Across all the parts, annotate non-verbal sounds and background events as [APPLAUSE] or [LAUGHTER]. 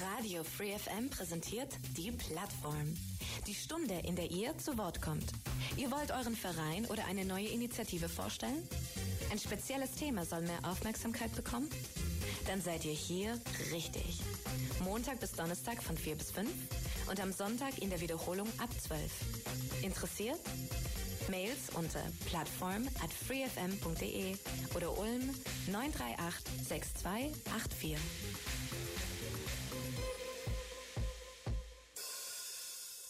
Radio Free FM präsentiert die Plattform. Die Stunde, in der ihr zu Wort kommt. Ihr wollt euren Verein oder eine neue Initiative vorstellen? Ein spezielles Thema soll mehr Aufmerksamkeit bekommen? Dann seid ihr hier richtig. Montag bis Donnerstag von 4 bis 5 und am Sonntag in der Wiederholung ab 12. Interessiert? Mails unter plattform at freefm.de oder Ulm 938 6284.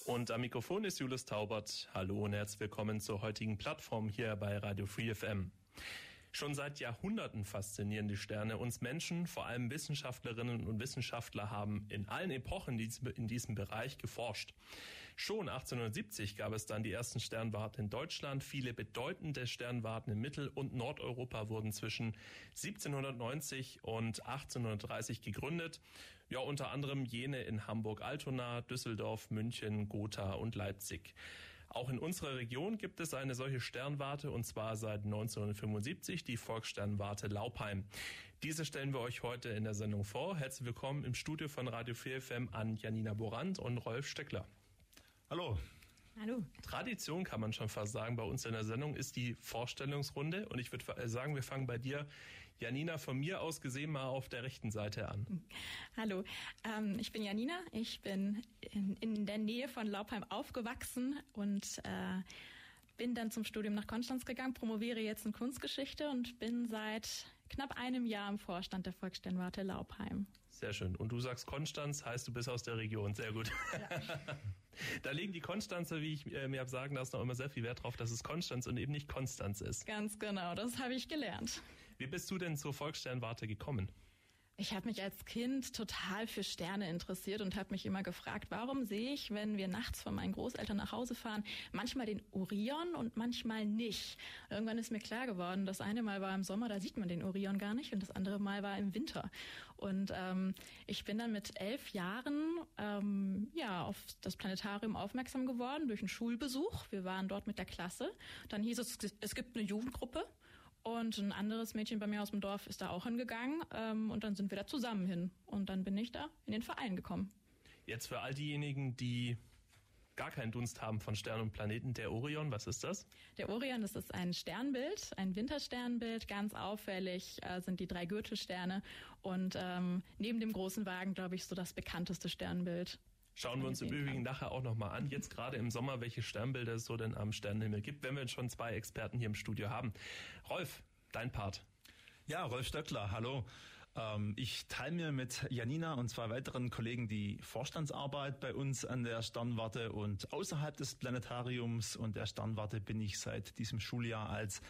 Und am Mikrofon ist Julius Taubert. Hallo und herzlich willkommen zur heutigen Plattform hier bei Radio Free FM. Schon seit Jahrhunderten faszinieren die Sterne uns Menschen, vor allem Wissenschaftlerinnen und Wissenschaftler haben in allen Epochen in diesem Bereich geforscht. Schon 1870 gab es dann die ersten Sternwarten in Deutschland. Viele bedeutende Sternwarten in Mittel- und Nordeuropa wurden zwischen 1790 und 1830 gegründet. Ja, unter anderem jene in Hamburg-Altona, Düsseldorf, München, Gotha und Leipzig. Auch in unserer Region gibt es eine solche Sternwarte und zwar seit 1975 die Volkssternwarte Laupheim. Diese stellen wir euch heute in der Sendung vor. Herzlich willkommen im Studio von Radio 4 FM an Janina Borand und Rolf Stöckler. Hallo. Hallo. Tradition kann man schon fast sagen bei uns in der Sendung ist die Vorstellungsrunde und ich würde sagen, wir fangen bei dir, Janina, von mir aus gesehen mal auf der rechten Seite an. Hallo, ähm, ich bin Janina, ich bin in, in, der Nähe von Laubheim aufgewachsen und äh, bin dann zum Studium nach Konstanz gegangen, promoviere jetzt in Kunstgeschichte und bin seit knapp einem Jahr im Vorstand der Volkssternwarte Laubheim. Sehr schön. Und du sagst Konstanz, heißt du bist aus der Region. Sehr gut. Ja. [LAUGHS] da legen die Konstanzer, wie ich äh, mir habe sagen lassen, auch immer sehr viel Wert drauf, dass es Konstanz und eben nicht Konstanz ist. Ganz genau, das habe ich gelernt. Wie bist du denn zur Volkssternwarte gekommen? Ich habe mich als Kind total für Sterne interessiert und habe mich immer gefragt, warum sehe ich, wenn wir nachts von meinen Großeltern nach Hause fahren, manchmal den Orion und manchmal nicht. Irgendwann ist mir klar geworden, das eine Mal war im Sommer, da sieht man den Orion gar nicht und das andere Mal war im Winter. Und ähm, ich bin dann mit elf Jahren ähm, ja auf das Planetarium aufmerksam geworden durch einen Schulbesuch. Wir waren dort mit der Klasse. Dann hieß es, es gibt eine Jugendgruppe und ein anderes Mädchen bei mir aus dem Dorf ist da auch hingegangen. Ähm, und dann sind wir da zusammen hin. Und dann bin ich da in den Verein gekommen. Jetzt für all diejenigen, die gar keinen Dunst haben von Sternen und Planeten, der Orion, was ist das? Der Orion, das ist ein Sternbild, ein Wintersternbild. Ganz auffällig äh, sind die drei Gürtelsterne. Und ähm, neben dem großen Wagen, glaube ich, so das bekannteste Sternbild. Schauen wir uns im Übrigen nachher auch nochmal an, jetzt gerade im Sommer, welche Sternbilder es so denn am Sternenhimmel gibt, wenn wir schon zwei Experten hier im Studio haben. Rolf, dein Part. Ja, Rolf Stöckler, hallo. Ähm, ich teile mir mit Janina und zwei weiteren Kollegen die Vorstandsarbeit bei uns an der Sternwarte und außerhalb des Planetariums und der Sternwarte bin ich seit diesem Schuljahr als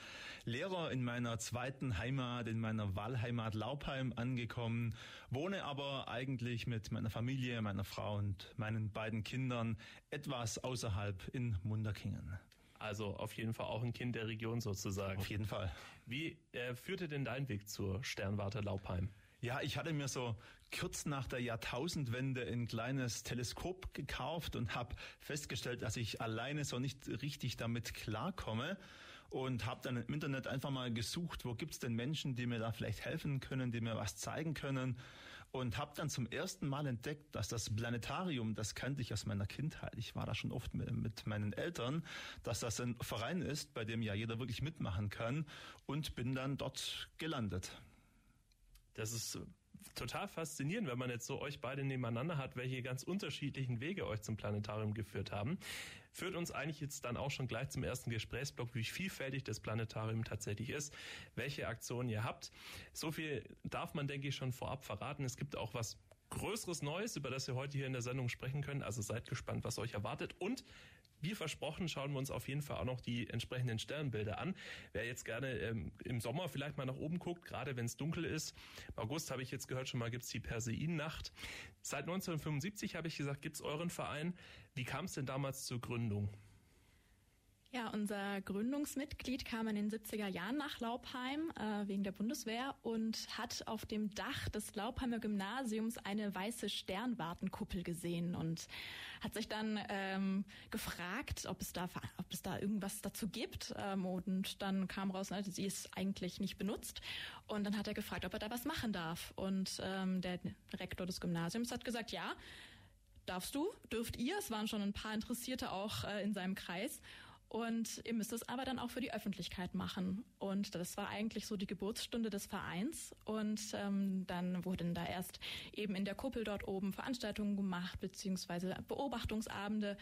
Lehrer in meiner zweiten Heimat, in meiner Wahlheimat Laubheim angekommen, wohne aber eigentlich mit meiner Familie, meiner Frau und meinen beiden Kindern etwas außerhalb in Munderkingen. Also auf jeden Fall auch ein Kind der Region sozusagen. Auf jeden Fall. Wie äh, führte denn dein Weg zur Sternwarte Laubheim? Ja, ich hatte mir so kurz nach der Jahrtausendwende ein kleines Teleskop gekauft und habe festgestellt, dass ich alleine so nicht richtig damit klarkomme und habe dann im Internet einfach mal gesucht, wo gibt's denn Menschen, die mir da vielleicht helfen können, die mir was zeigen können und habe dann zum ersten Mal entdeckt, dass das Planetarium, das kannte ich aus meiner Kindheit, ich war da schon oft mit, meinen Eltern, dass das ein Verein ist, bei dem ja jeder wirklich mitmachen kann und bin dann dort gelandet. Das ist total faszinierend, wenn man jetzt so euch beide nebeneinander hat, welche ganz unterschiedlichen Wege euch zum Planetarium geführt haben. Führt uns eigentlich jetzt dann auch schon gleich zum ersten Gesprächsblock, wie vielfältig das Planetarium tatsächlich ist, welche Aktionen ihr habt. So viel darf man, denke ich, schon vorab verraten. Es gibt auch was Größeres Neues, über das wir heute hier in der Sendung sprechen können. Also seid gespannt, was euch erwartet. Und wie versprochen schauen wir uns auf jeden Fall auch noch die entsprechenden Sternbilder an. Wer jetzt gerne ähm, im Sommer vielleicht mal nach oben guckt, gerade wenn es dunkel ist. Im August habe ich jetzt gehört, schon mal gibt's die Perseiden-Nacht. Seit 1975 habe ich gesagt, gibt's euren Verein. Wie kam es denn damals zur Gründung? Ja, unser Gründungsmitglied kam in den 70er Jahren nach Laubheim äh, wegen der Bundeswehr und hat auf dem Dach des Laubheimer Gymnasiums eine weiße Sternwartenkuppel gesehen und hat sich dann ähm, gefragt, ob es da, ob es da irgendwas dazu gibt. Ähm, und dann kam raus, also sie ist eigentlich nicht benutzt. Und dann hat er gefragt, ob er da was machen darf. Und ähm, der Rektor des Gymnasiums hat gesagt, ja, darfst du, dürft ihr. Es waren schon ein paar Interessierte auch äh, in seinem Kreis. Und ihr müsst es aber dann auch für die Öffentlichkeit machen. Und das war eigentlich so die Geburtsstunde des Vereins. Und ähm, dann wurden da erst eben in der Kuppel dort oben Veranstaltungen gemacht, beziehungsweise Beobachtungsabende.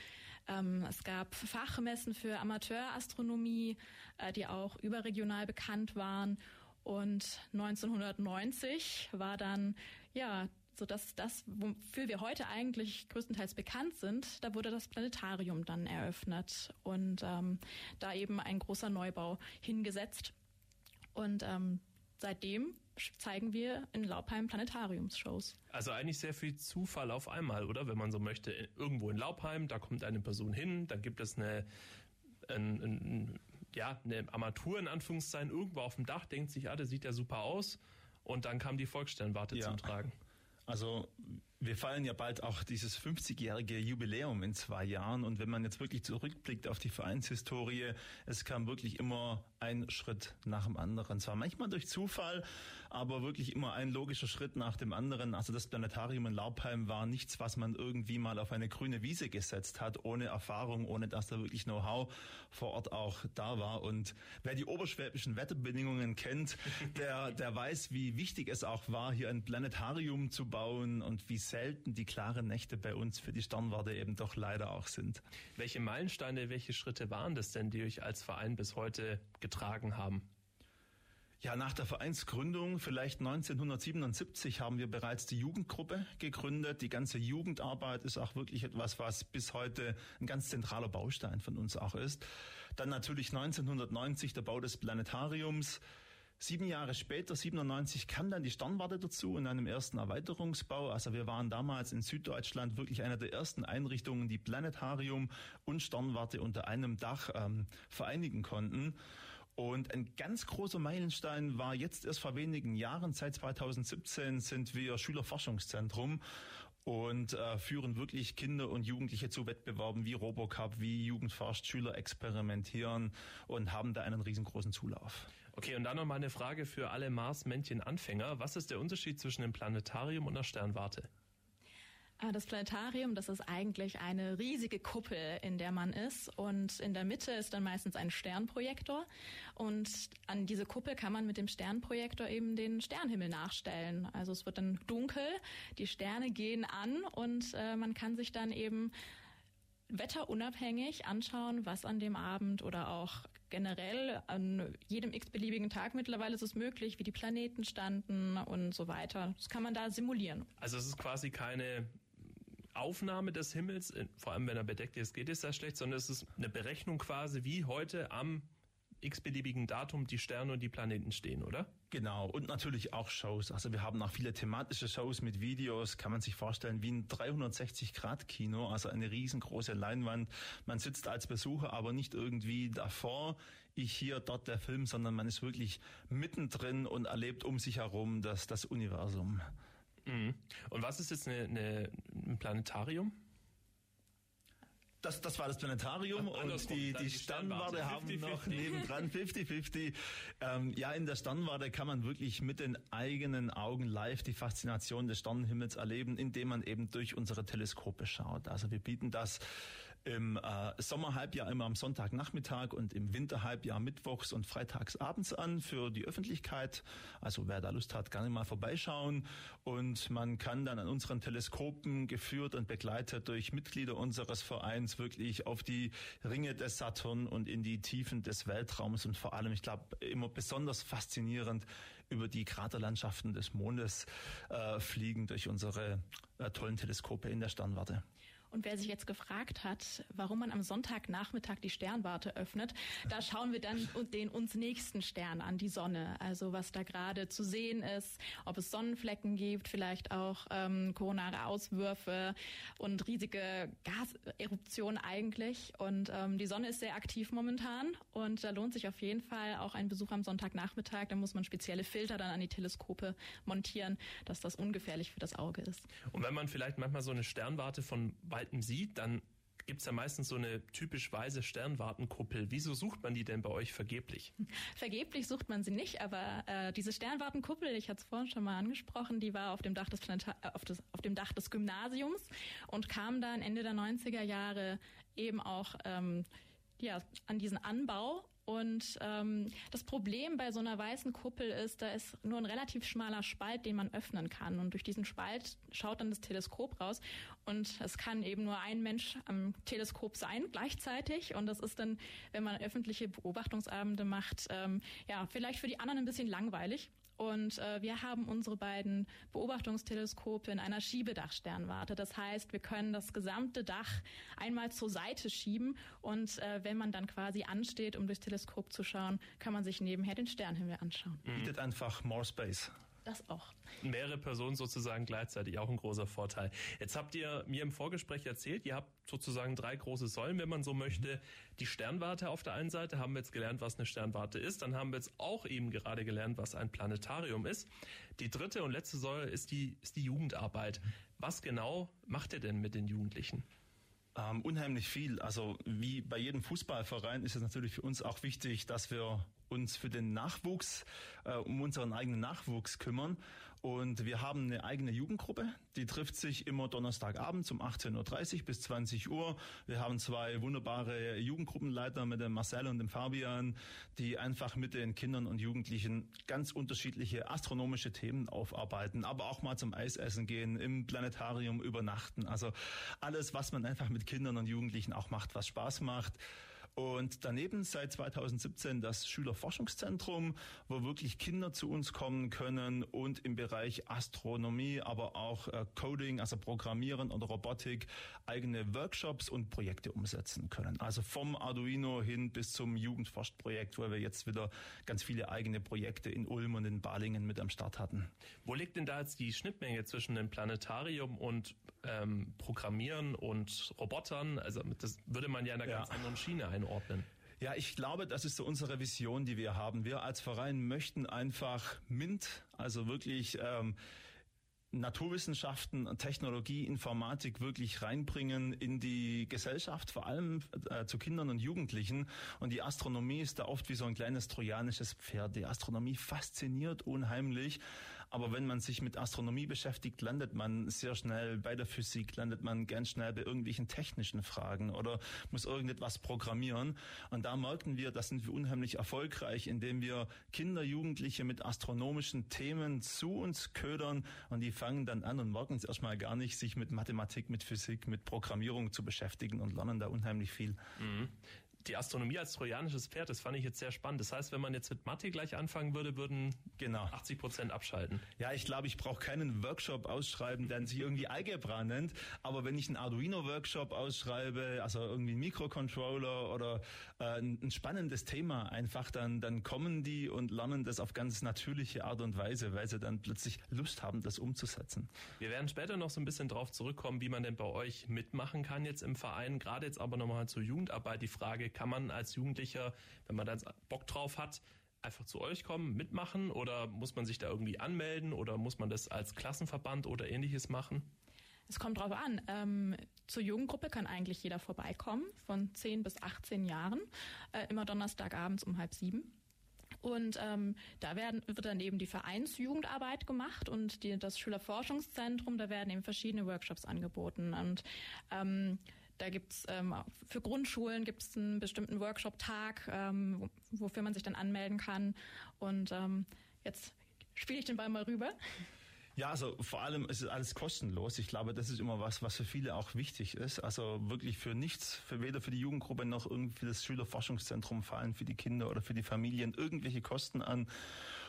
Ähm, es gab Fachmessen für Amateurastronomie, äh, die auch überregional bekannt waren. Und 1990 war dann ja so dass das, wofür wir heute eigentlich größtenteils bekannt sind, da wurde das Planetarium dann eröffnet und ähm, da eben ein großer Neubau hingesetzt. Und ähm, seitdem zeigen wir in Laubheim Planetariumsshows. Also eigentlich sehr viel Zufall auf einmal, oder? Wenn man so möchte, irgendwo in Laubheim, da kommt eine Person hin, dann gibt es eine, ein, ein, ja, eine Armatur in Anführungszeichen irgendwo auf dem Dach, denkt sich, ah, das sieht ja super aus. Und dann kam die Volkssternwarte ja. zum Tragen. Also wir feiern ja bald auch dieses 50-jährige Jubiläum in zwei Jahren. Und wenn man jetzt wirklich zurückblickt auf die Vereinshistorie, es kam wirklich immer ein Schritt nach dem anderen. Zwar manchmal durch Zufall, aber wirklich immer ein logischer Schritt nach dem anderen. Also das Planetarium in Laubheim war nichts, was man irgendwie mal auf eine grüne Wiese gesetzt hat, ohne Erfahrung, ohne dass da wirklich Know-how vor Ort auch da war. Und wer die oberschwäbischen Wetterbedingungen kennt, [LAUGHS] der, der weiß, wie wichtig es auch war, hier ein Planetarium zu bauen und wie selten die klaren Nächte bei uns für die Sternwarte eben doch leider auch sind. Welche Meilensteine, welche Schritte waren das denn, die euch als Verein bis heute getragen haben? Ja, nach der Vereinsgründung, vielleicht 1977, haben wir bereits die Jugendgruppe gegründet. Die ganze Jugendarbeit ist auch wirklich etwas, was bis heute ein ganz zentraler Baustein von uns auch ist. Dann natürlich 1990 der Bau des Planetariums. Sieben Jahre später, 97, kam dann die Sternwarte dazu in einem ersten Erweiterungsbau. Also wir waren damals in Süddeutschland wirklich einer der ersten Einrichtungen, die Planetarium und Sternwarte unter einem Dach ähm, vereinigen konnten. Und ein ganz großer Meilenstein war jetzt erst vor wenigen Jahren, seit 2017 sind wir Schülerforschungszentrum und äh, führen wirklich Kinder und Jugendliche zu Wettbewerben wie Robocup, wie Jugendforscht, Schüler experimentieren und haben da einen riesengroßen Zulauf. Okay, und dann noch mal eine Frage für alle Mars-Männchen-Anfänger. Was ist der Unterschied zwischen dem Planetarium und der Sternwarte? Ah, das Planetarium, das ist eigentlich eine riesige Kuppel, in der man ist. Und in der Mitte ist dann meistens ein Sternprojektor. Und an diese Kuppel kann man mit dem Sternprojektor eben den Sternhimmel nachstellen. Also es wird dann dunkel, die Sterne gehen an und äh, man kann sich dann eben wetterunabhängig anschauen, was an dem Abend oder auch generell an jedem x-beliebigen Tag mittlerweile ist es möglich, wie die Planeten standen und so weiter. Das kann man da simulieren. Also es ist quasi keine Aufnahme des Himmels, vor allem wenn er bedeckt ist, geht es sehr schlecht, sondern es ist eine Berechnung quasi, wie heute am x-beliebigen Datum die Sterne und die Planeten stehen, oder? Genau, und natürlich auch Shows. Also wir haben auch viele thematische Shows mit Videos, kann man sich vorstellen, wie ein 360-Grad-Kino, also eine riesengroße Leinwand. Man sitzt als Besucher aber nicht irgendwie davor, ich hier, dort der Film, sondern man ist wirklich mittendrin und erlebt um sich herum das, das Universum. Mhm. Und was ist jetzt eine, eine, ein Planetarium? Das, das war das Planetarium Ach, und die, die, Sternwarte haben 50, noch 50. nebendran 50-50. Ähm, ja, in der Sternwarte kann man wirklich mit den eigenen Augen live die Faszination des Sternenhimmels erleben, indem man eben durch unsere Teleskope schaut. Also wir bieten das im äh, Sommerhalbjahr immer am Sonntagnachmittag und im Winterhalbjahr mittwochs und freitags abends an für die Öffentlichkeit. Also wer da Lust hat, gerne mal vorbeischauen. Und man kann dann an unseren Teleskopen geführt und begleitet durch Mitglieder unseres Vereins wirklich auf die Ringe des Saturn und in die Tiefen des Weltraums und vor allem, ich glaube, immer besonders faszinierend über die Kraterlandschaften des Mondes äh, fliegen durch unsere äh, tollen Teleskope in der Sternwarte. Und wer sich jetzt gefragt hat, warum man am Sonntagnachmittag die Sternwarte öffnet, da schauen wir dann den uns nächsten Stern an, die Sonne. Also was da gerade zu sehen ist, ob es Sonnenflecken gibt, vielleicht auch ähm, koronare Auswürfe und riesige Gaseruptionen eigentlich. Und ähm, die Sonne ist sehr aktiv momentan und da lohnt sich auf jeden Fall auch ein Besuch am Sonntagnachmittag. Da muss man spezielle Filter dann an die Teleskope montieren, dass das ungefährlich für das Auge ist. Und wenn man vielleicht manchmal so eine Sternwarte von weitem sieht, dann gibt es ja meistens so eine typisch weiße Sternwartenkuppel. Wieso sucht man die denn bei euch vergeblich? Vergeblich sucht man sie nicht, aber äh, diese Sternwartenkuppel, ich hatte es vorhin schon mal angesprochen, die war auf dem Dach des, Planeta äh, auf, des, auf dem Dach des Gymnasiums und kam dann Ende der 90er Jahre eben auch ähm, ja, an diesen Anbau und ähm, das Problem bei so einer weißen Kuppel ist, da ist nur ein relativ schmaler Spalt, den man öffnen kann. Und durch diesen Spalt schaut dann das Teleskop raus. Und es kann eben nur ein Mensch am Teleskop sein gleichzeitig. Und das ist dann, wenn man öffentliche Beobachtungsabende macht, ähm, ja, vielleicht für die anderen ein bisschen langweilig. Und äh, wir haben unsere beiden Beobachtungsteleskope in einer Schiebedachsternwarte. Das heißt, wir können das gesamte Dach einmal zur Seite schieben und äh, wenn man dann quasi ansteht, um durchs Teleskop zu schauen, kann man sich nebenher den Sternhimmel anschauen. Bietet einfach more space. Das auch. Mehrere Personen sozusagen gleichzeitig, auch ein großer Vorteil. Jetzt habt ihr mir im Vorgespräch erzählt, ihr habt sozusagen drei große Säulen, wenn man so möchte. Die Sternwarte auf der einen Seite haben wir jetzt gelernt, was eine Sternwarte ist. Dann haben wir jetzt auch eben gerade gelernt, was ein Planetarium ist. Die dritte und letzte Säule ist die, ist die Jugendarbeit. Was genau macht ihr denn mit den Jugendlichen? Ähm, unheimlich viel. Also wie bei jedem Fußballverein ist es natürlich für uns auch wichtig, dass wir uns für den Nachwuchs, äh, um unseren eigenen Nachwuchs kümmern. Und wir haben eine eigene Jugendgruppe, die trifft sich immer Donnerstagabend um 18.30 Uhr bis 20 Uhr. Wir haben zwei wunderbare Jugendgruppenleiter mit dem Marcel und dem Fabian, die einfach mit den Kindern und Jugendlichen ganz unterschiedliche astronomische Themen aufarbeiten, aber auch mal zum Eisessen gehen, im Planetarium übernachten. Also alles, was man einfach mit Kindern und Jugendlichen auch macht, was Spaß macht. Und daneben seit 2017 das Schülerforschungszentrum, wo wirklich Kinder zu uns kommen können und im Bereich Astronomie, aber auch äh, Coding, also Programmieren und Robotik eigene Workshops und Projekte umsetzen können. Also vom Arduino hin bis zum Jugendforschprojekt, wo wir jetzt wieder ganz viele eigene Projekte in Ulm und in Balingen mit am Start hatten. Wo liegt denn da jetzt die Schnittmenge zwischen dem Planetarium und ähm, Programmieren und Robotern? Also das würde man ja in einer ja. ganz anderen Schiene ein einordnen? Ja, ich glaube, das ist so unsere Vision, die wir haben. Wir als Verein möchten einfach MINT, also wirklich ähm, Naturwissenschaften, Technologie, Informatik wirklich reinbringen in die Gesellschaft, vor allem äh, zu Kindern und Jugendlichen. Und die Astronomie ist da oft wie so ein kleines trojanisches Pferd. Die Astronomie fasziniert unheimlich. Aber wenn man sich mit Astronomie beschäftigt, landet man sehr schnell bei der Physik, landet man ganz schnell bei irgendwelchen technischen Fragen oder muss irgendetwas programmieren. Und da merken wir, das sind wir unheimlich erfolgreich, indem wir Kinder, Jugendliche mit astronomischen Themen zu uns ködern und die fangen dann an und merken es erstmal gar nicht, sich mit Mathematik, mit Physik, mit Programmierung zu beschäftigen und lernen da unheimlich viel. Mhm die Astronomie als trojanisches Pferd, das fand ich jetzt sehr spannend. Das heißt, wenn man jetzt mit Mathe gleich anfangen würde, würden genau 80 Prozent abschalten. Ja, ich glaube, ich brauche keinen Workshop ausschreiben, der sich irgendwie Algebra nennt. Aber wenn ich einen Arduino-Workshop ausschreibe, also irgendwie einen Mikrocontroller oder äh, ein spannendes Thema einfach, dann, dann kommen die und lernen das auf ganz natürliche Art und Weise, weil sie dann plötzlich Lust haben, das umzusetzen. Wir werden später noch so ein bisschen drauf zurückkommen, wie man denn bei euch mitmachen kann jetzt im Verein. Gerade jetzt aber nochmal zur Jugendarbeit die Frage, kann man als Jugendlicher, wenn man da Bock drauf hat, einfach zu euch kommen, mitmachen oder muss man sich da irgendwie anmelden oder muss man das als Klassenverband oder ähnliches machen? Es kommt drauf an. Ähm, zur Jugendgruppe kann eigentlich jeder vorbeikommen, von 10 bis 18 Jahren, äh, immer Donnerstagabends um halb sieben. Und ähm, da werden, wird dann eben die Vereinsjugendarbeit gemacht und die, das Schülerforschungszentrum, da werden eben verschiedene Workshops angeboten. Und ähm, da gibt's ähm, für Grundschulen gibt's einen bestimmten Workshop-Tag, ähm, wofür man sich dann anmelden kann. Und ähm, jetzt spiele ich den Ball mal rüber. Ja, also vor allem ist es alles kostenlos. Ich glaube, das ist immer was, was für viele auch wichtig ist. Also wirklich für nichts, für weder für die Jugendgruppe noch irgendwie für das Schülerforschungszentrum fallen für die Kinder oder für die Familien irgendwelche Kosten an.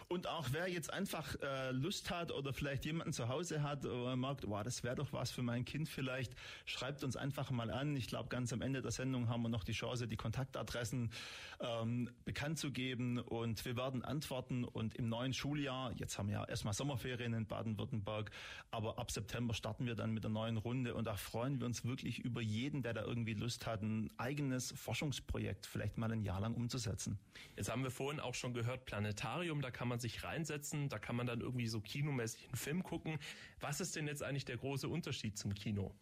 Und auch wer jetzt einfach äh, Lust hat oder vielleicht jemanden zu Hause hat oder merkt, wow, das wäre doch was für mein Kind vielleicht, schreibt uns einfach mal an. Ich glaube, ganz am Ende der Sendung haben wir noch die Chance, die Kontaktadressen ähm, bekannt zu geben und wir werden antworten und im neuen Schuljahr, jetzt haben wir ja erstmal Sommerferien in Baden-Württemberg, aber ab September starten wir dann mit der neuen Runde und da freuen wir uns wirklich über jeden, der da irgendwie Lust hat, ein eigenes Forschungsprojekt vielleicht mal ein Jahr lang umzusetzen. Jetzt haben wir vorhin auch schon gehört, Planetarium, da kann man sich reinsetzen, da kann man dann irgendwie so kinomäßig einen Film gucken. Was ist denn jetzt eigentlich der große Unterschied zum Kino?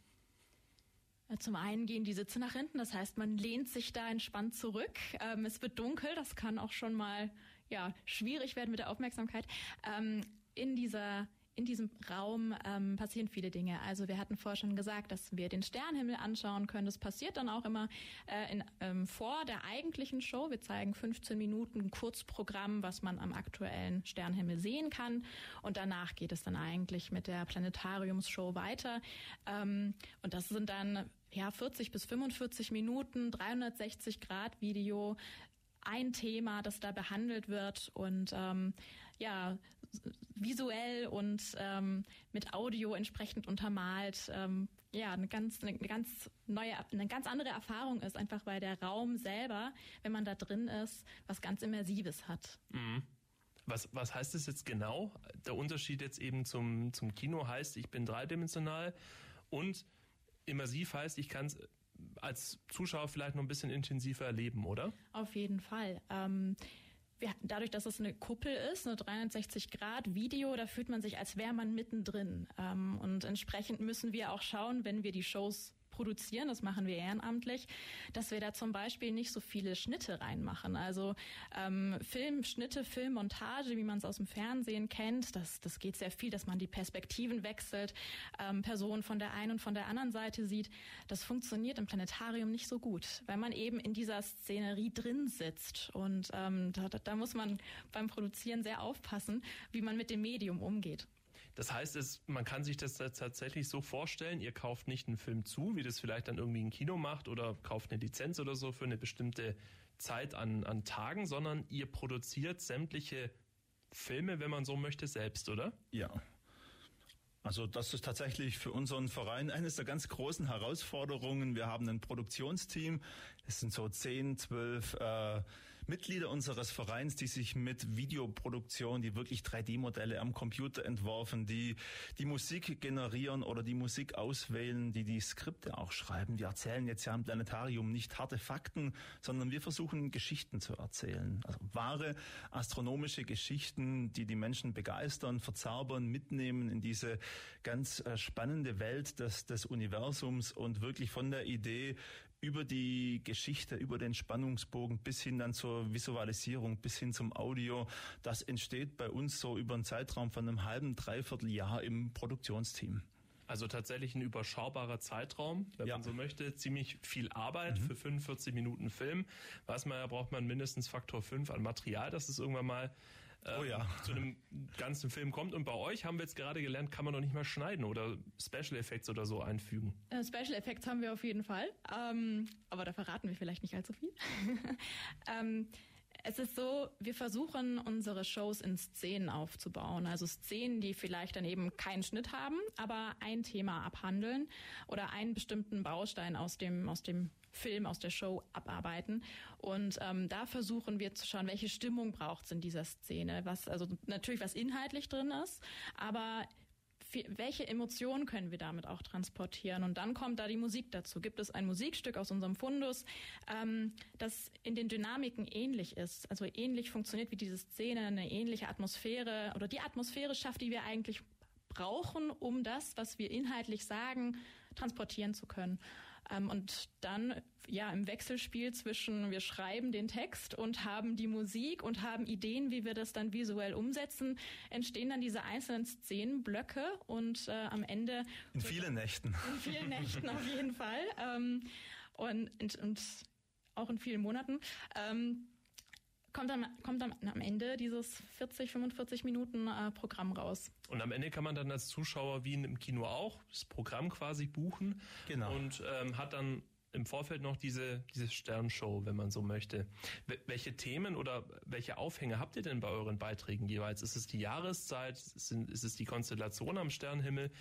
Zum einen gehen die Sitze nach hinten, das heißt, man lehnt sich da entspannt zurück. Ähm, es wird dunkel, das kann auch schon mal ja, schwierig werden mit der Aufmerksamkeit. Ähm, in dieser in diesem Raum ähm, passieren viele Dinge. Also wir hatten vorher schon gesagt, dass wir den Sternhimmel anschauen können. Das passiert dann auch immer äh, in, ähm, vor der eigentlichen Show. Wir zeigen 15 Minuten Kurzprogramm, was man am aktuellen Sternhimmel sehen kann. Und danach geht es dann eigentlich mit der Planetariumsshow weiter. Ähm, und das sind dann ja 40 bis 45 Minuten, 360 Grad Video, ein Thema, das da behandelt wird und ähm, ja visuell und ähm, mit Audio entsprechend untermalt. Ähm, ja, eine ganz, eine ganz neue, eine ganz andere Erfahrung ist, einfach weil der Raum selber, wenn man da drin ist, was ganz Immersives hat. Mhm. Was, was heißt das jetzt genau? Der Unterschied jetzt eben zum, zum Kino heißt, ich bin dreidimensional und immersiv heißt, ich kann es als Zuschauer vielleicht noch ein bisschen intensiver erleben, oder? Auf jeden Fall. Ähm, dadurch, dass es eine Kuppel ist, eine 360 Grad Video, da fühlt man sich, als wäre man mittendrin. Ähm, und entsprechend müssen wir auch schauen, wenn wir die Shows produzieren, das machen wir ehrenamtlich, dass wir da zum Beispiel nicht so viele Schnitte reinmachen. Also ähm, Filmschnitte, Filmmontage, wie man es aus dem Fernsehen kennt, das, das geht sehr viel, dass man die Perspektiven wechselt, ähm, Personen von der einen und von der anderen Seite sieht. Das funktioniert im Planetarium nicht so gut, weil man eben in dieser Szenerie drin sitzt. Und ähm, da, da muss man beim Produzieren sehr aufpassen, wie man mit dem Medium umgeht. Das heißt, es, man kann sich das tatsächlich so vorstellen, ihr kauft nicht einen Film zu, wie das vielleicht dann irgendwie ein Kino macht oder kauft eine Lizenz oder so für eine bestimmte Zeit an, an Tagen, sondern ihr produziert sämtliche Filme, wenn man so möchte, selbst, oder? Ja. Also das ist tatsächlich für unseren Verein eines der ganz großen Herausforderungen. Wir haben ein Produktionsteam. Es sind so zehn, zwölf äh, Mitglieder unseres Vereins, die sich mit Videoproduktion, die wirklich 3D-Modelle am Computer entworfen, die die Musik generieren oder die Musik auswählen, die die Skripte auch schreiben. Wir erzählen jetzt ja im Planetarium nicht harte Fakten, sondern wir versuchen Geschichten zu erzählen. Also wahre astronomische Geschichten, die die Menschen begeistern, verzaubern, mitnehmen in diese ganz äh, spannende Welt des, des Universums und wirklich von der Idee über die Geschichte, über den Spannungsbogen bis hin dann zur Visualisierung, bis hin zum Audio. Das entsteht bei uns so über einen Zeitraum von einem halben, dreiviertel Jahr im Produktionsteam. Also tatsächlich ein überschaubarer Zeitraum, wenn ja. man so möchte. Ziemlich viel Arbeit mhm. für 45 Minuten Film. Weiß man ja, braucht man mindestens Faktor 5 an Material, dass es irgendwann mal oh ja. zu einem ganzen Film kommt. Und bei euch haben wir jetzt gerade gelernt, kann man noch nicht mal schneiden oder Special Effects oder so einfügen. Äh, Special Effects haben wir auf jeden Fall, ähm, aber da verraten wir vielleicht nicht allzu viel. [LAUGHS] ähm, es ist so, wir versuchen unsere Shows in Szenen aufzubauen. Also Szenen, die vielleicht dann eben keinen Schnitt haben, aber ein Thema abhandeln oder einen bestimmten Baustein aus dem, aus dem Film, aus der Show abarbeiten. Und ähm, da versuchen wir zu schauen, welche Stimmung braucht es in dieser Szene. Was, also natürlich, was inhaltlich drin ist, aber welche Emotionen können wir damit auch transportieren? Und dann kommt da die Musik dazu. Gibt es ein Musikstück aus unserem Fundus, ähm, das in den Dynamiken ähnlich ist, also ähnlich funktioniert wie diese Szene, eine ähnliche Atmosphäre oder die Atmosphäre schafft, die wir eigentlich brauchen, um das, was wir inhaltlich sagen, transportieren zu können. Ähm, und dann ja im Wechselspiel zwischen wir schreiben den Text und haben die Musik und haben Ideen, wie wir das dann visuell umsetzen, entstehen dann diese einzelnen Szenenblöcke und äh, am Ende in vielen Nächten. In vielen Nächten auf jeden Fall ähm, und, und, und auch in vielen Monaten. Ähm, kommt dann, kommt dann am Ende dieses 40, 45 Minuten äh, Programm raus. Und am Ende kann man dann als Zuschauer wie im Kino auch das Programm quasi buchen genau. und ähm, hat dann im Vorfeld noch diese, diese Sternshow, wenn man so möchte. welche Themen oder welche Aufhänge habt ihr denn bei euren Beiträgen jeweils? Ist es die Jahreszeit? ist es die Konstellation am Sternenhimmel?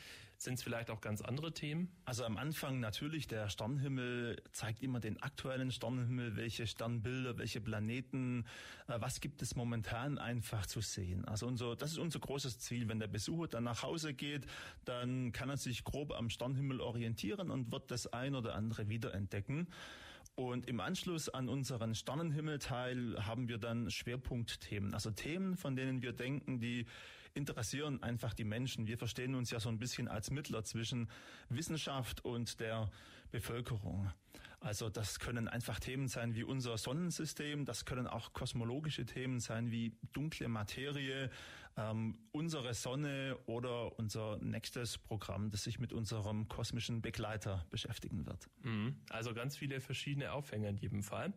Sind es vielleicht auch ganz andere Themen? Also am Anfang natürlich, der Sternenhimmel zeigt immer den aktuellen Sternenhimmel, welche Sternbilder, welche Planeten, äh, was gibt es momentan einfach zu sehen. Also unser, das ist unser großes Ziel. Wenn der Besucher dann nach Hause geht, dann kann er sich grob am Sternenhimmel orientieren und wird das ein oder andere wiederentdecken. Und im Anschluss an unseren Sternenhimmelteil haben wir dann Schwerpunktthemen, also Themen, von denen wir denken, die interessieren einfach die Menschen. Wir verstehen uns ja so ein bisschen als Mittler zwischen Wissenschaft und der Bevölkerung. Also das können einfach Themen sein wie unser Sonnensystem, das können auch kosmologische Themen sein wie dunkle Materie, ähm, unsere Sonne oder unser nächstes Programm, das sich mit unserem kosmischen Begleiter beschäftigen wird. Mhm. Also ganz viele verschiedene Aufhänger in jedem Fall.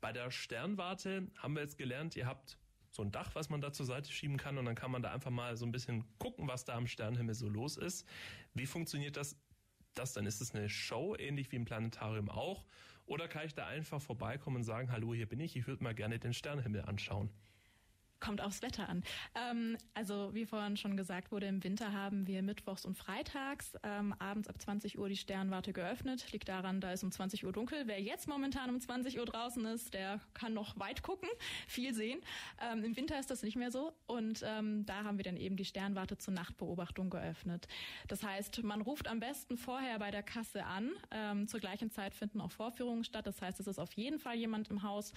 Bei der Sternwarte haben wir jetzt gelernt, ihr habt so ein Dach, was man da zur Seite schieben kann und dann kann man da einfach mal so ein bisschen gucken, was da am Sternenhimmel so los ist. Wie funktioniert das? Das dann ist es eine Show, ähnlich wie im Planetarium auch, oder kann ich da einfach vorbeikommen und sagen, hallo, hier bin ich, ich würde mal gerne den Sternenhimmel anschauen? Kommt aufs Wetter an. Ähm, also wie vorhin schon gesagt wurde, im Winter haben wir mittwochs und freitags ähm, abends ab 20 Uhr die Sternwarte geöffnet. Liegt daran, da ist um 20 Uhr dunkel. Wer jetzt momentan um 20 Uhr draußen ist, der kann noch weit gucken, [LAUGHS] viel sehen. Ähm, Im Winter ist das nicht mehr so. Und ähm, da haben wir dann eben die Sternwarte zur Nachtbeobachtung geöffnet. Das heißt, man ruft am besten vorher bei der Kasse an. Ähm, zur gleichen Zeit finden auch Vorführungen statt. Das heißt, es ist auf jeden Fall jemand im Haus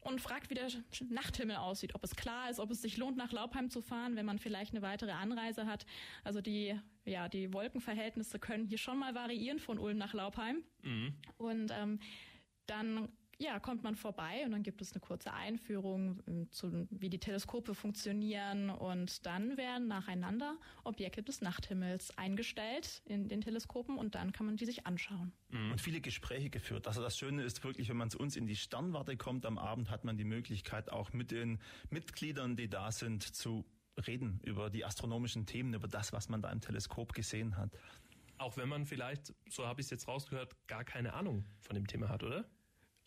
und fragt, wie der Nachthimmel aussieht, ob es klar ist, ob es sich lohnt, nach Laubheim zu fahren, wenn man vielleicht eine weitere Anreise hat. Also die, ja, die Wolkenverhältnisse können hier schon mal variieren von Ulm nach Laubheim. Mhm. Und ähm, dann ja, kommt man vorbei und dann gibt es eine kurze Einführung ähm, zu, wie die Teleskope funktionieren und dann werden nacheinander Objekte des Nachthimmels eingestellt in den Teleskopen und dann kann man die sich anschauen. Mhm. Und viele Gespräche geführt. Also das Schöne ist wirklich, wenn man zu uns in die Sternwarte kommt am Abend, hat man die Möglichkeit auch mit den Mitgliedern, die da sind, zu reden über die astronomischen Themen, über das, was man da im Teleskop gesehen hat. Auch wenn man vielleicht, so habe ich es jetzt rausgehört, gar keine Ahnung von dem Thema hat, oder?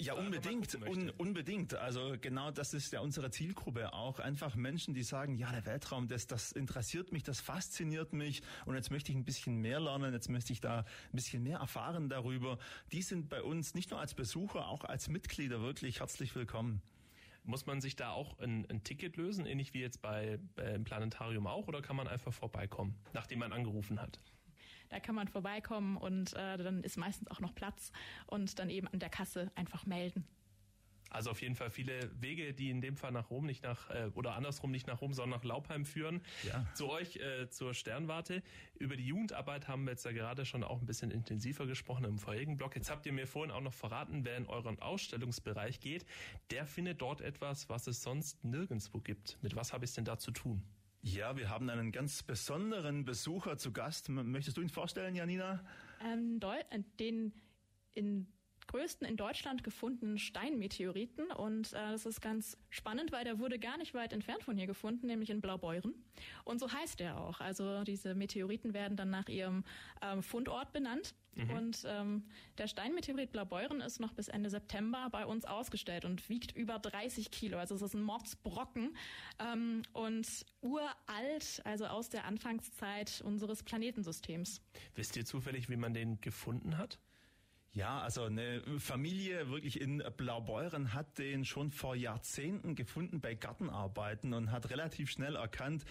Ja, unbedingt, un, unbedingt. Also genau das ist ja unsere Zielgruppe auch. Einfach Menschen, die sagen, ja, der Weltraum, das, das interessiert mich, das fasziniert mich und jetzt möchte ich ein bisschen mehr lernen, jetzt möchte ich da ein bisschen mehr erfahren darüber. Die sind bei uns nicht nur als Besucher, auch als Mitglieder wirklich herzlich willkommen. Muss man sich da auch ein, ein Ticket lösen, ähnlich wie jetzt bei, beim Planetarium auch, oder kann man einfach vorbeikommen, nachdem man angerufen hat? Da kann man vorbeikommen und äh, dann ist meistens auch noch Platz und dann eben an der Kasse einfach melden. Also auf jeden Fall viele Wege, die in dem Fall nach Rom nicht nach äh, oder andersrum nicht nach Rom, sondern nach Laubheim führen. Ja. Zu euch äh, zur Sternwarte. Über die Jugendarbeit haben wir jetzt ja gerade schon auch ein bisschen intensiver gesprochen im vorigen Blog. Jetzt habt ihr mir vorhin auch noch verraten, wer in euren Ausstellungsbereich geht, der findet dort etwas, was es sonst nirgendwo gibt. Mit was habe ich es denn da zu tun? Ja, wir haben einen ganz besonderen Besucher zu Gast. Möchtest du ihn vorstellen, Janina? Ähm, äh, den in größten in Deutschland gefundenen Steinmeteoriten. Und äh, das ist ganz spannend, weil der wurde gar nicht weit entfernt von hier gefunden, nämlich in Blaubeuren. Und so heißt er auch. Also diese Meteoriten werden dann nach ihrem ähm, Fundort benannt. Mhm. Und ähm, der Steinmeteorit Blaubeuren ist noch bis Ende September bei uns ausgestellt und wiegt über 30 Kilo. Also es ist ein Mordsbrocken ähm, und uralt, also aus der Anfangszeit unseres Planetensystems. Wisst ihr zufällig, wie man den gefunden hat? Ja, also eine Familie wirklich in Blaubeuren hat den schon vor Jahrzehnten gefunden bei Gartenarbeiten und hat relativ schnell erkannt,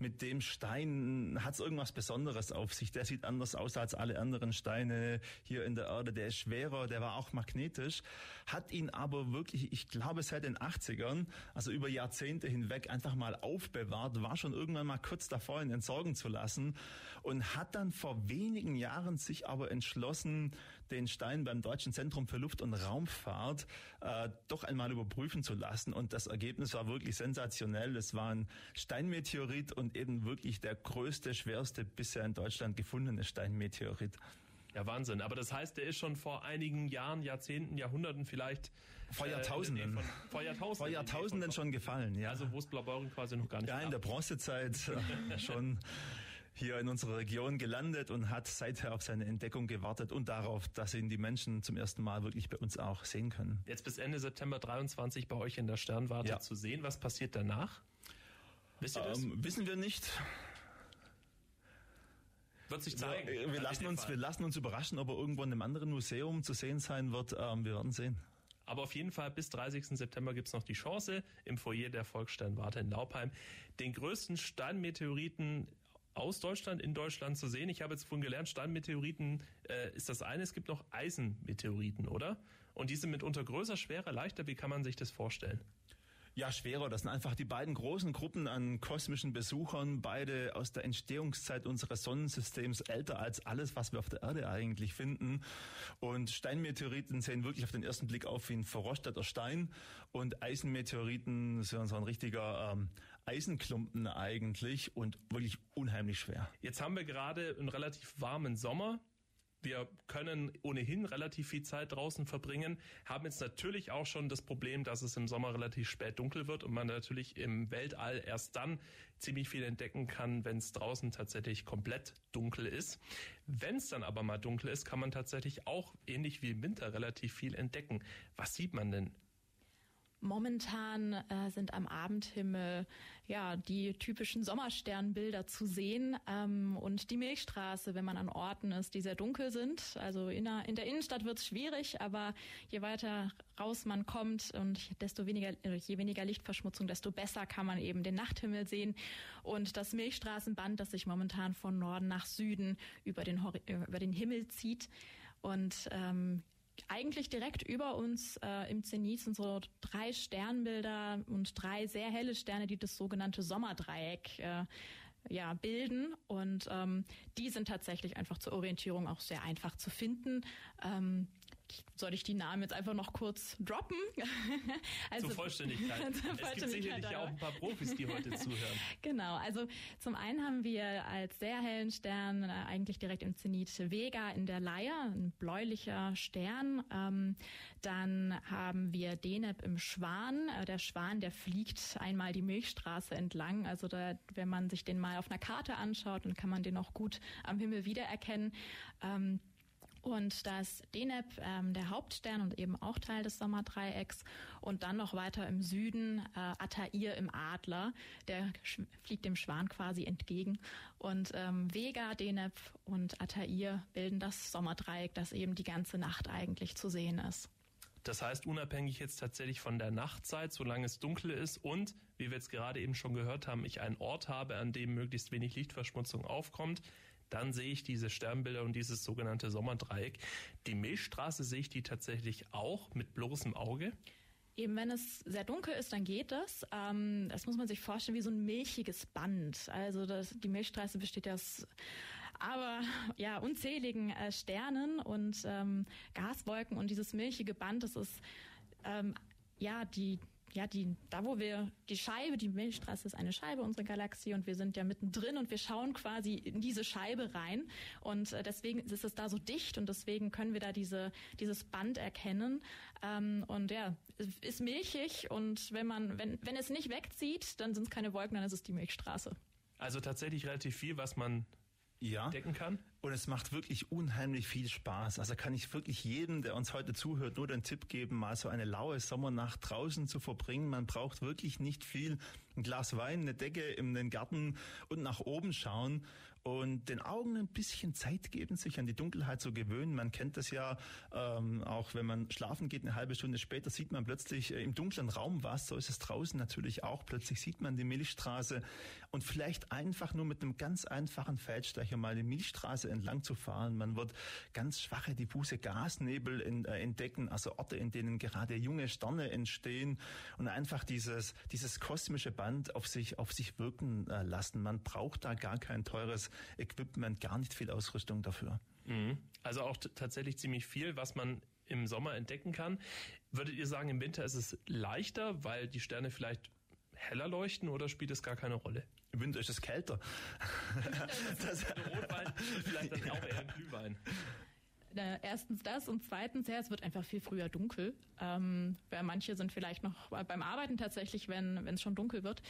mit dem Stein hat es irgendwas Besonderes auf sich. Der sieht anders aus als alle anderen Steine hier in der Erde. Der ist schwerer, der war auch magnetisch, hat ihn aber wirklich, ich glaube seit den 80ern, also über Jahrzehnte hinweg einfach mal aufbewahrt, war schon irgendwann mal kurz davor, ihn entsorgen zu lassen und hat dann vor wenigen Jahren sich aber entschlossen, den Stein beim Deutschen Zentrum für Luft- und Raumfahrt äh, doch einmal überprüfen zu lassen. Und das Ergebnis war wirklich sensationell. Es war ein Steinmeteorit und eben wirklich der größte, schwerste bisher in Deutschland gefundene Steinmeteorit. Ja, Wahnsinn. Aber das heißt, der ist schon vor einigen Jahren, Jahrzehnten, Jahrhunderten vielleicht. Vor äh, Jahrtausenden. Äh, vor Jahrtausenden. Vor Jahrtausenden schon gefallen, ja. Also wo es Blaubeuren quasi noch gar nicht Ja, in der Bronzezeit [LAUGHS] schon hier in unserer Region gelandet und hat seither auf seine Entdeckung gewartet und darauf, dass ihn die Menschen zum ersten Mal wirklich bei uns auch sehen können. Jetzt bis Ende September 23 bei euch in der Sternwarte ja. zu sehen. Was passiert danach? Wisst ihr das? Ähm, wissen wir nicht. Wird sich zeigen. Wir, wir lassen uns, wir lassen uns überraschen, ob er irgendwo in einem anderen Museum zu sehen sein wird. Ähm, wir werden sehen. Aber auf jeden Fall bis 30. September gibt es noch die Chance, im Foyer der Volkssternwarte in Laupheim den größten Steinmeteoriten aus Deutschland in Deutschland zu sehen. Ich habe jetzt vorhin gelernt, Steinmeteoriten äh, ist das eine, es gibt noch Eisenmeteoriten, oder? Und die sind mitunter größer, schwerer, leichter. Wie kann man sich das vorstellen? Ja, schwerer. Das sind einfach die beiden großen Gruppen an kosmischen Besuchern, beide aus der Entstehungszeit unseres Sonnensystems, älter als alles, was wir auf der Erde eigentlich finden. Und Steinmeteoriten sehen wirklich auf den ersten Blick auf wie ein verrosteter Stein und Eisenmeteoriten sind so ein richtiger ähm, Eisenklumpen eigentlich und wirklich unheimlich schwer. Jetzt haben wir gerade einen relativ warmen Sommer. Wir können ohnehin relativ viel Zeit draußen verbringen, haben jetzt natürlich auch schon das Problem, dass es im Sommer relativ spät dunkel wird und man natürlich im Weltall erst dann ziemlich viel entdecken kann, wenn es draußen tatsächlich komplett dunkel ist. Wenn es dann aber mal dunkel ist, kann man tatsächlich auch ähnlich wie im Winter relativ viel entdecken. Was sieht man denn Momentan äh, sind am Abendhimmel ja die typischen Sommersternbilder zu sehen ähm, und die Milchstraße, wenn man an Orten ist, die sehr dunkel sind. Also in der, in der Innenstadt wird es schwierig, aber je weiter raus man kommt und desto weniger, äh, je weniger Lichtverschmutzung, desto besser kann man eben den Nachthimmel sehen und das Milchstraßenband, das sich momentan von Norden nach Süden über den, über den Himmel zieht und ähm, eigentlich direkt über uns äh, im Zenit sind so drei Sternbilder und drei sehr helle Sterne, die das sogenannte Sommerdreieck äh, ja, bilden. Und ähm, die sind tatsächlich einfach zur Orientierung auch sehr einfach zu finden. Ähm, soll ich die Namen jetzt einfach noch kurz droppen? [LAUGHS] also, zur Vollständigkeit. [LAUGHS] zur Vollständigkeit. Es gibt sicherlich auch ein paar Profis, die heute [LAUGHS] zuhören. Genau, also zum einen haben wir als sehr hellen Stern äh, eigentlich direkt im Zenit Vega in der Leier, ein bläulicher Stern. Ähm, dann haben wir Deneb im Schwan. Äh, der Schwan, der fliegt einmal die Milchstraße entlang. Also da, wenn man sich den mal auf einer Karte anschaut, dann kann man den auch gut am Himmel wiedererkennen. Ähm, und da ist Deneb ähm, der Hauptstern und eben auch Teil des Sommerdreiecks. Und dann noch weiter im Süden äh, Atair im Adler, der fliegt dem Schwan quasi entgegen. Und ähm, Vega, Deneb und Atair bilden das Sommerdreieck, das eben die ganze Nacht eigentlich zu sehen ist. Das heißt, unabhängig jetzt tatsächlich von der Nachtzeit, solange es dunkel ist und, wie wir jetzt gerade eben schon gehört haben, ich einen Ort habe, an dem möglichst wenig Lichtverschmutzung aufkommt, dann sehe ich diese Sternbilder und dieses sogenannte Sommerdreieck. Die Milchstraße sehe ich die tatsächlich auch mit bloßem Auge. Eben wenn es sehr dunkel ist, dann geht das. Ähm, das muss man sich vorstellen wie so ein milchiges Band. Also das, die Milchstraße besteht ja aus aber ja unzähligen äh, Sternen und ähm, Gaswolken und dieses milchige Band, das ist ähm, ja die ja, die, da wo wir, die Scheibe, die Milchstraße ist eine Scheibe unserer Galaxie und wir sind ja mittendrin und wir schauen quasi in diese Scheibe rein und äh, deswegen ist es da so dicht und deswegen können wir da diese, dieses Band erkennen ähm, und ja, es ist milchig und wenn man, wenn, wenn es nicht wegzieht, dann sind es keine Wolken, dann ist es die Milchstraße. Also tatsächlich relativ viel, was man ja. entdecken kann. Und es macht wirklich unheimlich viel Spaß. Also kann ich wirklich jedem, der uns heute zuhört, nur den Tipp geben, mal so eine laue Sommernacht draußen zu verbringen. Man braucht wirklich nicht viel. Ein Glas Wein, eine Decke in den Garten und nach oben schauen und den Augen ein bisschen Zeit geben, sich an die Dunkelheit zu gewöhnen. Man kennt das ja ähm, auch, wenn man schlafen geht, eine halbe Stunde später sieht man plötzlich äh, im dunklen Raum was. So ist es draußen natürlich auch. Plötzlich sieht man die Milchstraße und vielleicht einfach nur mit einem ganz einfachen Feldstecher mal die Milchstraße entlang zu fahren. Man wird ganz schwache, diffuse Gasnebel in, äh, entdecken, also Orte, in denen gerade junge Sterne entstehen und einfach dieses, dieses kosmische Band auf sich, auf sich wirken äh, lassen. Man braucht da gar kein teures Equipment, gar nicht viel Ausrüstung dafür. Mhm. Also auch tatsächlich ziemlich viel, was man im Sommer entdecken kann. Würdet ihr sagen, im Winter ist es leichter, weil die Sterne vielleicht heller leuchten oder spielt es gar keine Rolle? Im Winter ist es kälter. [LAUGHS] das ist Rotwein, vielleicht dann auch eher ein Glühwein. Äh, erstens das und zweitens, ja, es wird einfach viel früher dunkel. Ähm, weil manche sind vielleicht noch beim Arbeiten tatsächlich, wenn wenn es schon dunkel wird.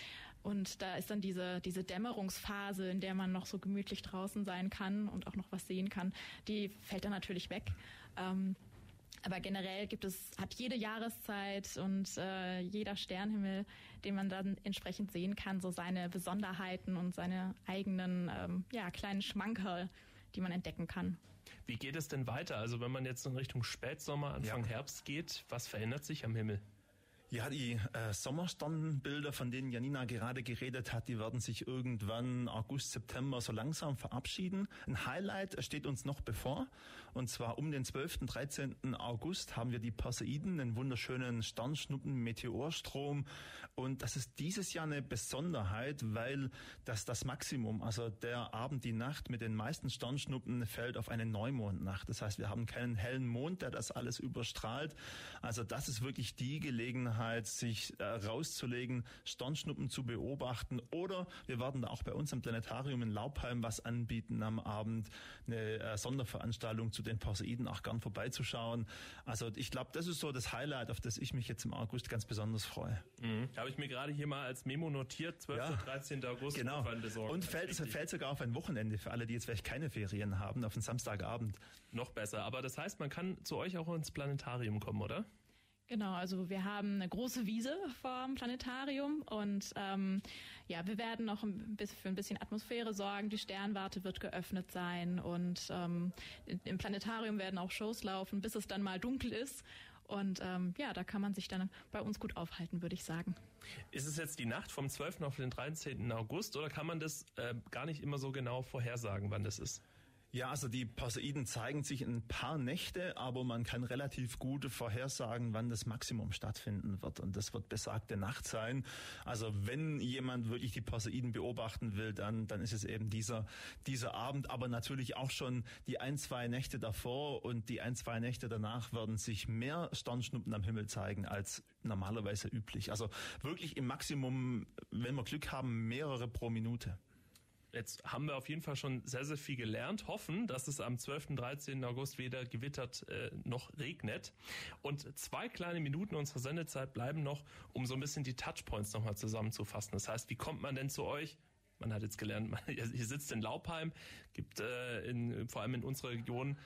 Und da ist dann diese, diese Dämmerungsphase, in der man noch so gemütlich draußen sein kann und auch noch was sehen kann, die fällt dann natürlich weg. Ähm, aber generell gibt es, hat jede Jahreszeit und äh, jeder Sternhimmel, den man dann entsprechend sehen kann, so seine Besonderheiten und seine eigenen ähm, ja, kleinen Schmankerl, die man entdecken kann. Wie geht es denn weiter? Also wenn man jetzt in Richtung Spätsommer, Anfang ja. Herbst geht, was verändert sich am Himmel? Ja, die äh, Sommersternbilder, von denen Janina gerade geredet hat, die werden sich irgendwann August, September so langsam verabschieden. Ein Highlight steht uns noch bevor. Und zwar um den 12., 13. August haben wir die Perseiden, einen wunderschönen Sternschnuppen-Meteorstrom. Und das ist dieses Jahr eine Besonderheit, weil das das Maximum, also der Abend, die Nacht mit den meisten Sternschnuppen fällt auf eine Neumondnacht. Das heißt, wir haben keinen hellen Mond, der das alles überstrahlt. Also das ist wirklich die Gelegenheit, Gelegenheit, sich äh, rauszulegen, Sternschnuppen zu beobachten oder wir werden auch bei uns am Planetarium in Laubheim was anbieten am Abend, eine äh, Sonderveranstaltung zu den Perseiden auch gern vorbeizuschauen. Also ich glaube, das ist so das Highlight, auf das ich mich jetzt im August ganz besonders freue. Mhm. Habe ich mir gerade hier mal als Memo notiert, 12. Ja, 13. August. Genau. Und fällt, fällt sogar auf ein Wochenende für alle, die jetzt vielleicht keine Ferien haben, auf einen Samstagabend. Noch besser. Aber das heißt, man kann zu euch auch ins Planetarium kommen, oder? Genau, also wir haben eine große Wiese vorm Planetarium und ähm, ja, wir werden noch ein bisschen für ein bisschen Atmosphäre sorgen. Die Sternwarte wird geöffnet sein und ähm, im Planetarium werden auch Shows laufen, bis es dann mal dunkel ist. Und ähm, ja, da kann man sich dann bei uns gut aufhalten, würde ich sagen. Ist es jetzt die Nacht vom 12. auf den 13. August oder kann man das äh, gar nicht immer so genau vorhersagen, wann das ist? Ja, also die Perseiden zeigen sich in ein paar Nächte, aber man kann relativ gut vorhersagen, wann das Maximum stattfinden wird. Und das wird besagte Nacht sein. Also wenn jemand wirklich die Perseiden beobachten will, dann, dann ist es eben dieser, dieser Abend, aber natürlich auch schon die ein, zwei Nächte davor und die ein, zwei Nächte danach werden sich mehr Sternschnuppen am Himmel zeigen als normalerweise üblich. Also wirklich im Maximum, wenn wir Glück haben, mehrere pro Minute. Jetzt haben wir auf jeden Fall schon sehr, sehr viel gelernt. Hoffen, dass es am 12. 13. August weder gewittert äh, noch regnet. Und zwei kleine Minuten unserer Sendezeit bleiben noch, um so ein bisschen die Touchpoints nochmal zusammenzufassen. Das heißt, wie kommt man denn zu euch? Man hat jetzt gelernt, [LAUGHS] man, ihr sitzt in Laubheim, gibt äh, in, vor allem in unserer Region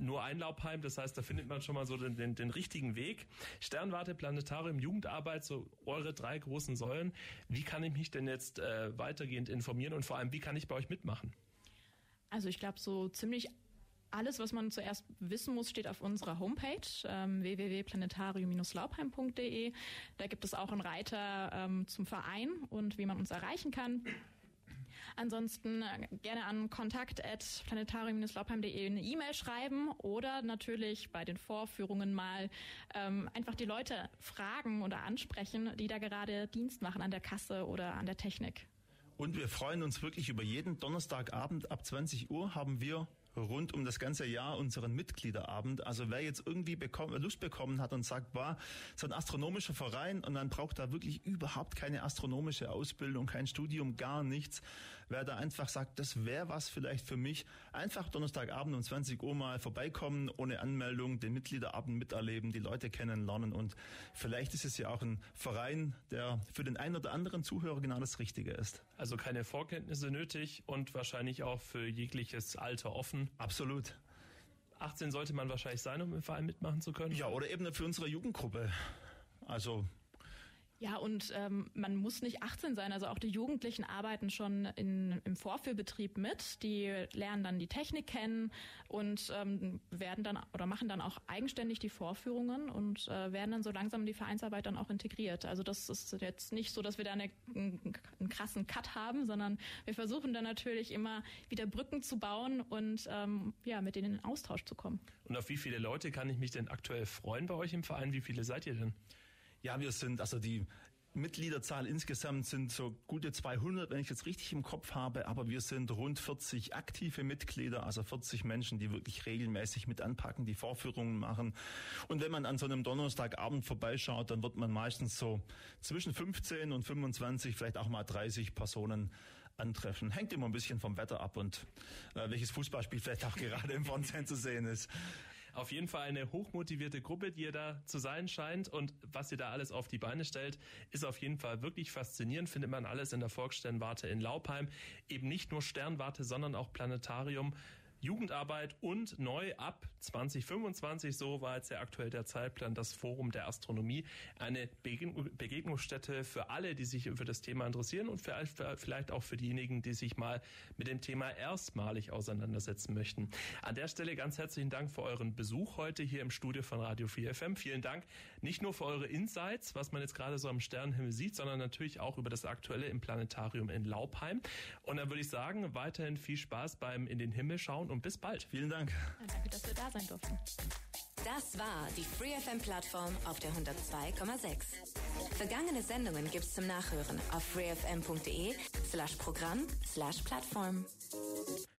nur ein Laubheim, das heißt, da findet man schon mal so den, den, den richtigen Weg. Sternwarte, Planetarium, Jugendarbeit, so eure drei großen Säulen. Wie kann ich mich denn jetzt äh, weitergehend informieren und vor allem, wie kann ich bei euch mitmachen? Also ich glaube, so ziemlich alles, was man zuerst wissen muss, steht auf unserer Homepage ähm, www.planetarium-laubheim.de. Da gibt es auch einen Reiter ähm, zum Verein und wie man uns erreichen kann. Ansonsten äh, gerne an kontakt.planetarium-laubheim.de eine E-Mail schreiben oder natürlich bei den Vorführungen mal ähm, einfach die Leute fragen oder ansprechen, die da gerade Dienst machen an der Kasse oder an der Technik. Und wir freuen uns wirklich über jeden Donnerstagabend ab 20 Uhr haben wir rund um das ganze Jahr unseren Mitgliederabend. Also wer jetzt irgendwie bekommen, Lust bekommen hat und sagt, war so ein astronomischer Verein und dann braucht da wirklich überhaupt keine astronomische Ausbildung, kein Studium, gar nichts, wer da einfach sagt, das wäre was vielleicht für mich, einfach Donnerstagabend um 20 Uhr mal vorbeikommen, ohne Anmeldung, den Mitgliederabend miterleben, die Leute kennenlernen und vielleicht ist es ja auch ein Verein, der für den einen oder anderen Zuhörer genau das Richtige ist. Also keine Vorkenntnisse nötig und wahrscheinlich auch für jegliches Alter offen. Absolut. 18 sollte man wahrscheinlich sein, um im Verein mitmachen zu können. Ja, oder eben für unsere Jugendgruppe. Also ja, und ähm, man muss nicht 18 sein. Also auch die Jugendlichen arbeiten schon in, im Vorführbetrieb mit. Die lernen dann die Technik kennen und ähm, werden dann oder machen dann auch eigenständig die Vorführungen und äh, werden dann so langsam in die Vereinsarbeit dann auch integriert. Also das ist jetzt nicht so, dass wir da eine, einen, einen krassen Cut haben, sondern wir versuchen dann natürlich immer wieder Brücken zu bauen und ähm, ja, mit denen in Austausch zu kommen. Und auf wie viele Leute kann ich mich denn aktuell freuen bei euch im Verein? Wie viele seid ihr denn? Ja, wir sind, also die Mitgliederzahl insgesamt sind so gute 200, wenn ich jetzt richtig im Kopf habe, aber wir sind rund 40 aktive Mitglieder, also 40 Menschen, die wirklich regelmäßig mit anpacken, die Vorführungen machen. Und wenn man an so einem Donnerstagabend vorbeischaut, dann wird man meistens so zwischen 15 und 25, vielleicht auch mal 30 Personen antreffen. Hängt immer ein bisschen vom Wetter ab und äh, welches Fußballspiel vielleicht auch [LAUGHS] gerade im Fernsehen zu sehen ist. Auf jeden Fall eine hochmotivierte Gruppe, die ihr da zu sein scheint und was ihr da alles auf die Beine stellt, ist auf jeden Fall wirklich faszinierend. Findet man alles in der Volkssternwarte in Laupheim. Eben nicht nur Sternwarte, sondern auch Planetarium. Jugendarbeit und neu ab 2025, so war jetzt ja aktuell der Zeitplan, das Forum der Astronomie, eine Begegnungsstätte für alle, die sich für das Thema interessieren und vielleicht auch für diejenigen, die sich mal mit dem Thema erstmalig auseinandersetzen möchten. An der Stelle ganz herzlichen Dank für euren Besuch heute hier im Studio von Radio 4 FM. Vielen Dank nicht nur für eure Insights, was man jetzt gerade so am Sternenhimmel sieht, sondern natürlich auch über das Aktuelle im Planetarium in Laubheim. Und dann würde ich sagen, weiterhin viel Spaß beim in den Himmel schauen und bis bald. Vielen Dank. Ja, danke, dass wir da sein durften. Das war die FreeFM-Plattform auf der 102,6. Vergangene Sendungen gibt's zum Nachhören auf freefm.de slash Programm slash Plattform.